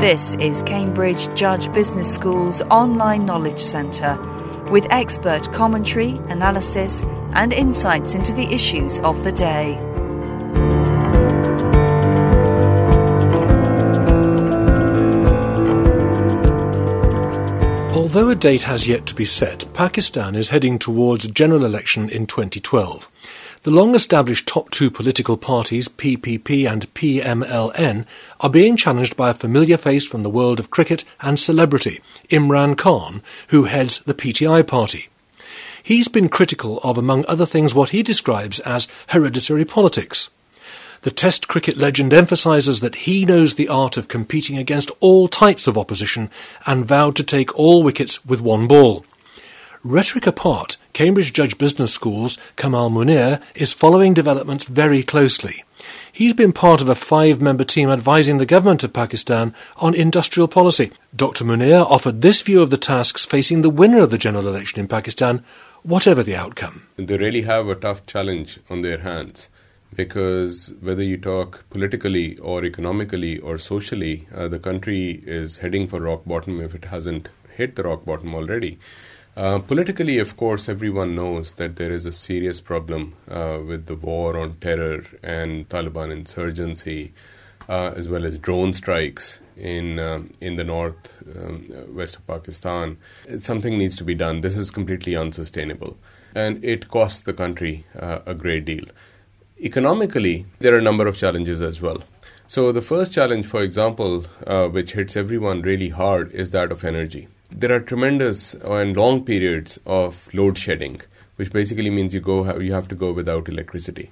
This is Cambridge Judge Business School's online knowledge centre with expert commentary, analysis, and insights into the issues of the day. Although a date has yet to be set, Pakistan is heading towards a general election in 2012. The long established top two political parties, PPP and PMLN, are being challenged by a familiar face from the world of cricket and celebrity, Imran Khan, who heads the PTI party. He's been critical of, among other things, what he describes as hereditary politics. The Test cricket legend emphasises that he knows the art of competing against all types of opposition and vowed to take all wickets with one ball. Rhetoric apart, Cambridge Judge Business School's Kamal Munir is following developments very closely. He's been part of a five member team advising the government of Pakistan on industrial policy. Dr. Munir offered this view of the tasks facing the winner of the general election in Pakistan, whatever the outcome. They really have a tough challenge on their hands because whether you talk politically or economically or socially, uh, the country is heading for rock bottom if it hasn't hit the rock bottom already. Uh, politically, of course, everyone knows that there is a serious problem uh, with the war on terror and Taliban insurgency, uh, as well as drone strikes in um, in the north um, west of Pakistan. Something needs to be done. This is completely unsustainable, and it costs the country uh, a great deal. Economically, there are a number of challenges as well. So, the first challenge, for example, uh, which hits everyone really hard, is that of energy. There are tremendous and long periods of load shedding, which basically means you go you have to go without electricity.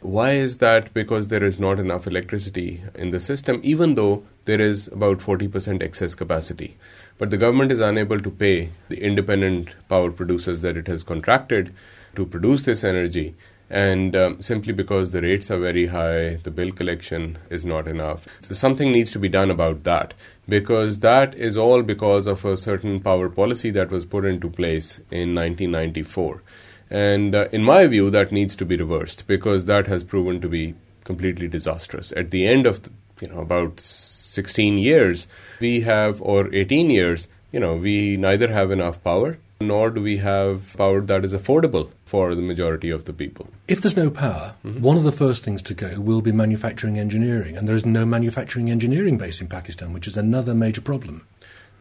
Why is that? Because there is not enough electricity in the system, even though there is about 40% excess capacity. But the government is unable to pay the independent power producers that it has contracted to produce this energy and um, simply because the rates are very high, the bill collection is not enough. So something needs to be done about that because that is all because of a certain power policy that was put into place in 1994. And uh, in my view, that needs to be reversed because that has proven to be completely disastrous. At the end of you know about 16 years, we have or 18 years, you know, we neither have enough power nor do we have power that is affordable for the majority of the people. If there's no power, mm-hmm. one of the first things to go will be manufacturing engineering, and there is no manufacturing engineering base in Pakistan, which is another major problem.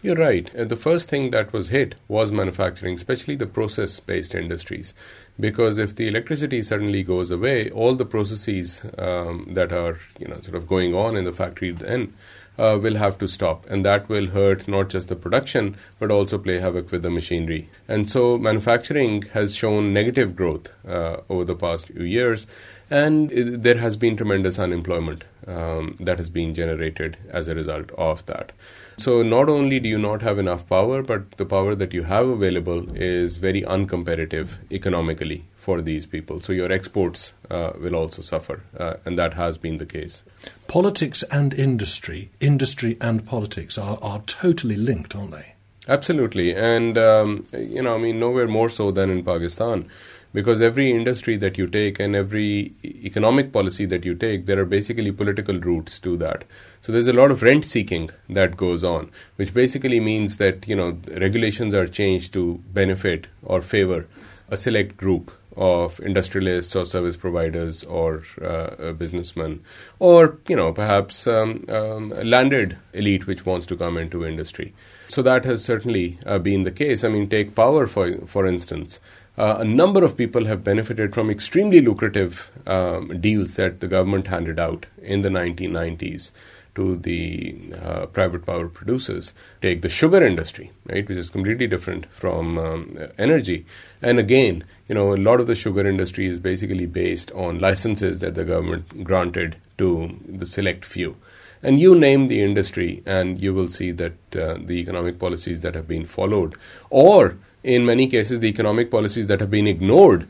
You're right. Uh, the first thing that was hit was manufacturing, especially the process based industries. Because if the electricity suddenly goes away, all the processes um, that are you know, sort of going on in the factory then uh, will have to stop. And that will hurt not just the production, but also play havoc with the machinery. And so manufacturing has shown negative growth uh, over the past few years. And it, there has been tremendous unemployment um, that has been generated as a result of that. So not only do you not have enough power, but the power that you have available is very uncompetitive economically for these people. So your exports uh, will also suffer, uh, and that has been the case. Politics and industry, industry and politics are, are totally linked, aren't they? Absolutely, and um, you know, I mean, nowhere more so than in Pakistan because every industry that you take and every economic policy that you take, there are basically political roots to that. So there's a lot of rent seeking that goes on, which basically means that you know regulations are changed to benefit or favor a select group of industrialists or service providers or uh, businessmen, or you know perhaps um, um, a landed elite which wants to come into industry. So that has certainly uh, been the case. I mean, take power for for instance uh, a number of people have benefited from extremely lucrative um, deals that the government handed out in the 1990s to the uh, private power producers. Take the sugar industry, right, which is completely different from um, energy. And again, you know, a lot of the sugar industry is basically based on licenses that the government granted to the select few. And you name the industry, and you will see that uh, the economic policies that have been followed, or in many cases, the economic policies that have been ignored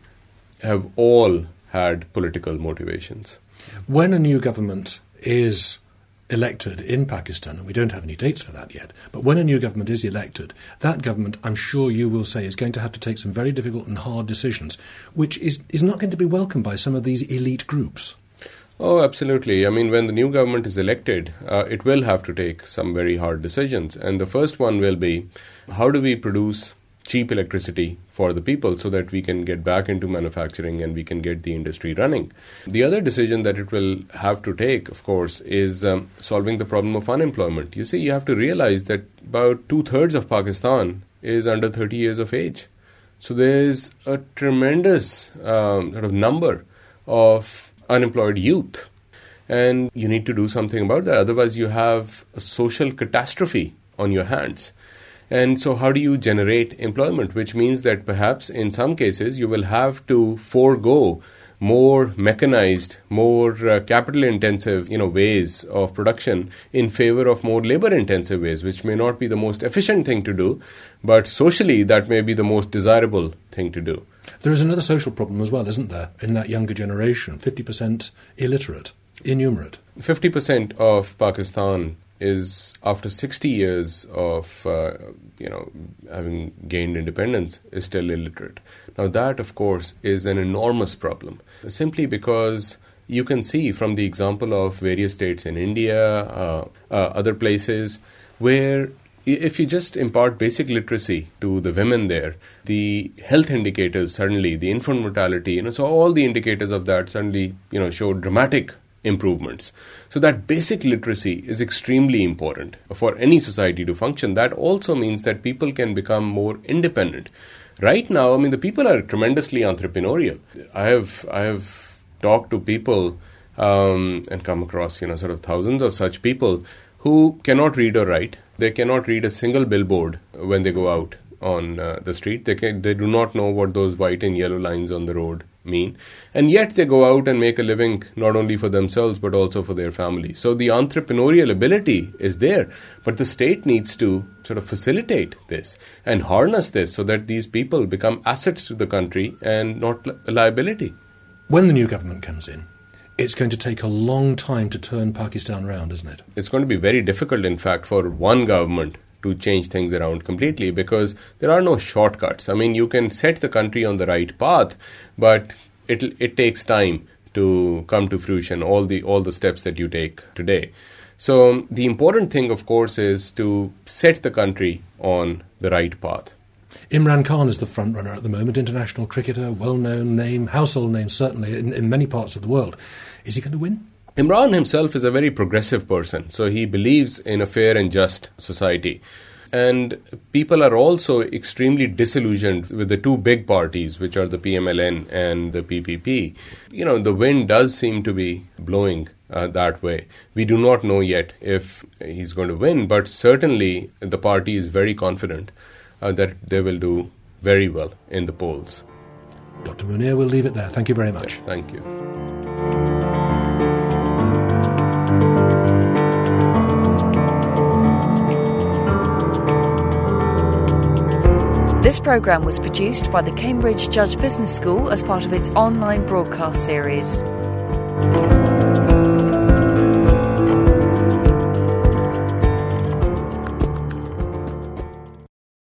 have all had political motivations. When a new government is elected in Pakistan, and we don't have any dates for that yet, but when a new government is elected, that government, I'm sure you will say, is going to have to take some very difficult and hard decisions, which is, is not going to be welcomed by some of these elite groups. Oh, absolutely. I mean, when the new government is elected, uh, it will have to take some very hard decisions. And the first one will be how do we produce cheap electricity for the people so that we can get back into manufacturing and we can get the industry running. The other decision that it will have to take, of course, is um, solving the problem of unemployment. You see, you have to realize that about two thirds of Pakistan is under 30 years of age. So there's a tremendous um, sort of number of unemployed youth. And you need to do something about that. Otherwise, you have a social catastrophe on your hands. And so, how do you generate employment? Which means that perhaps in some cases you will have to forego more mechanized, more uh, capital intensive, you know, ways of production in favor of more labor intensive ways, which may not be the most efficient thing to do, but socially that may be the most desirable thing to do. There is another social problem as well, isn't there, in that younger generation? 50% illiterate, innumerate. 50% of Pakistan is after 60 years of uh, you know having gained independence is still illiterate now that of course is an enormous problem simply because you can see from the example of various states in India uh, uh, other places where if you just impart basic literacy to the women there, the health indicators suddenly, the infant mortality, you know, so all the indicators of that suddenly, you know, show dramatic improvements. So that basic literacy is extremely important for any society to function. That also means that people can become more independent. Right now, I mean, the people are tremendously entrepreneurial. I have I have talked to people um, and come across you know sort of thousands of such people who cannot read or write. They cannot read a single billboard when they go out on uh, the street. They can, they do not know what those white and yellow lines on the road mean. And yet they go out and make a living not only for themselves but also for their family. So the entrepreneurial ability is there, but the state needs to sort of facilitate this and harness this so that these people become assets to the country and not a liability. When the new government comes in, it's going to take a long time to turn Pakistan around, isn't it? It's going to be very difficult, in fact, for one government to change things around completely because there are no shortcuts. I mean, you can set the country on the right path, but it it takes time to come to fruition. All the all the steps that you take today. So the important thing, of course, is to set the country on the right path. Imran Khan is the front runner at the moment, international cricketer, well known name, household name certainly in, in many parts of the world. Is he going to win? Imran himself is a very progressive person, so he believes in a fair and just society. And people are also extremely disillusioned with the two big parties, which are the PMLN and the PPP. You know, the wind does seem to be blowing uh, that way. We do not know yet if he's going to win, but certainly the party is very confident uh, that they will do very well in the polls. Dr. Munir, we'll leave it there. Thank you very much. Yeah, thank you. This programme was produced by the Cambridge Judge Business School as part of its online broadcast series.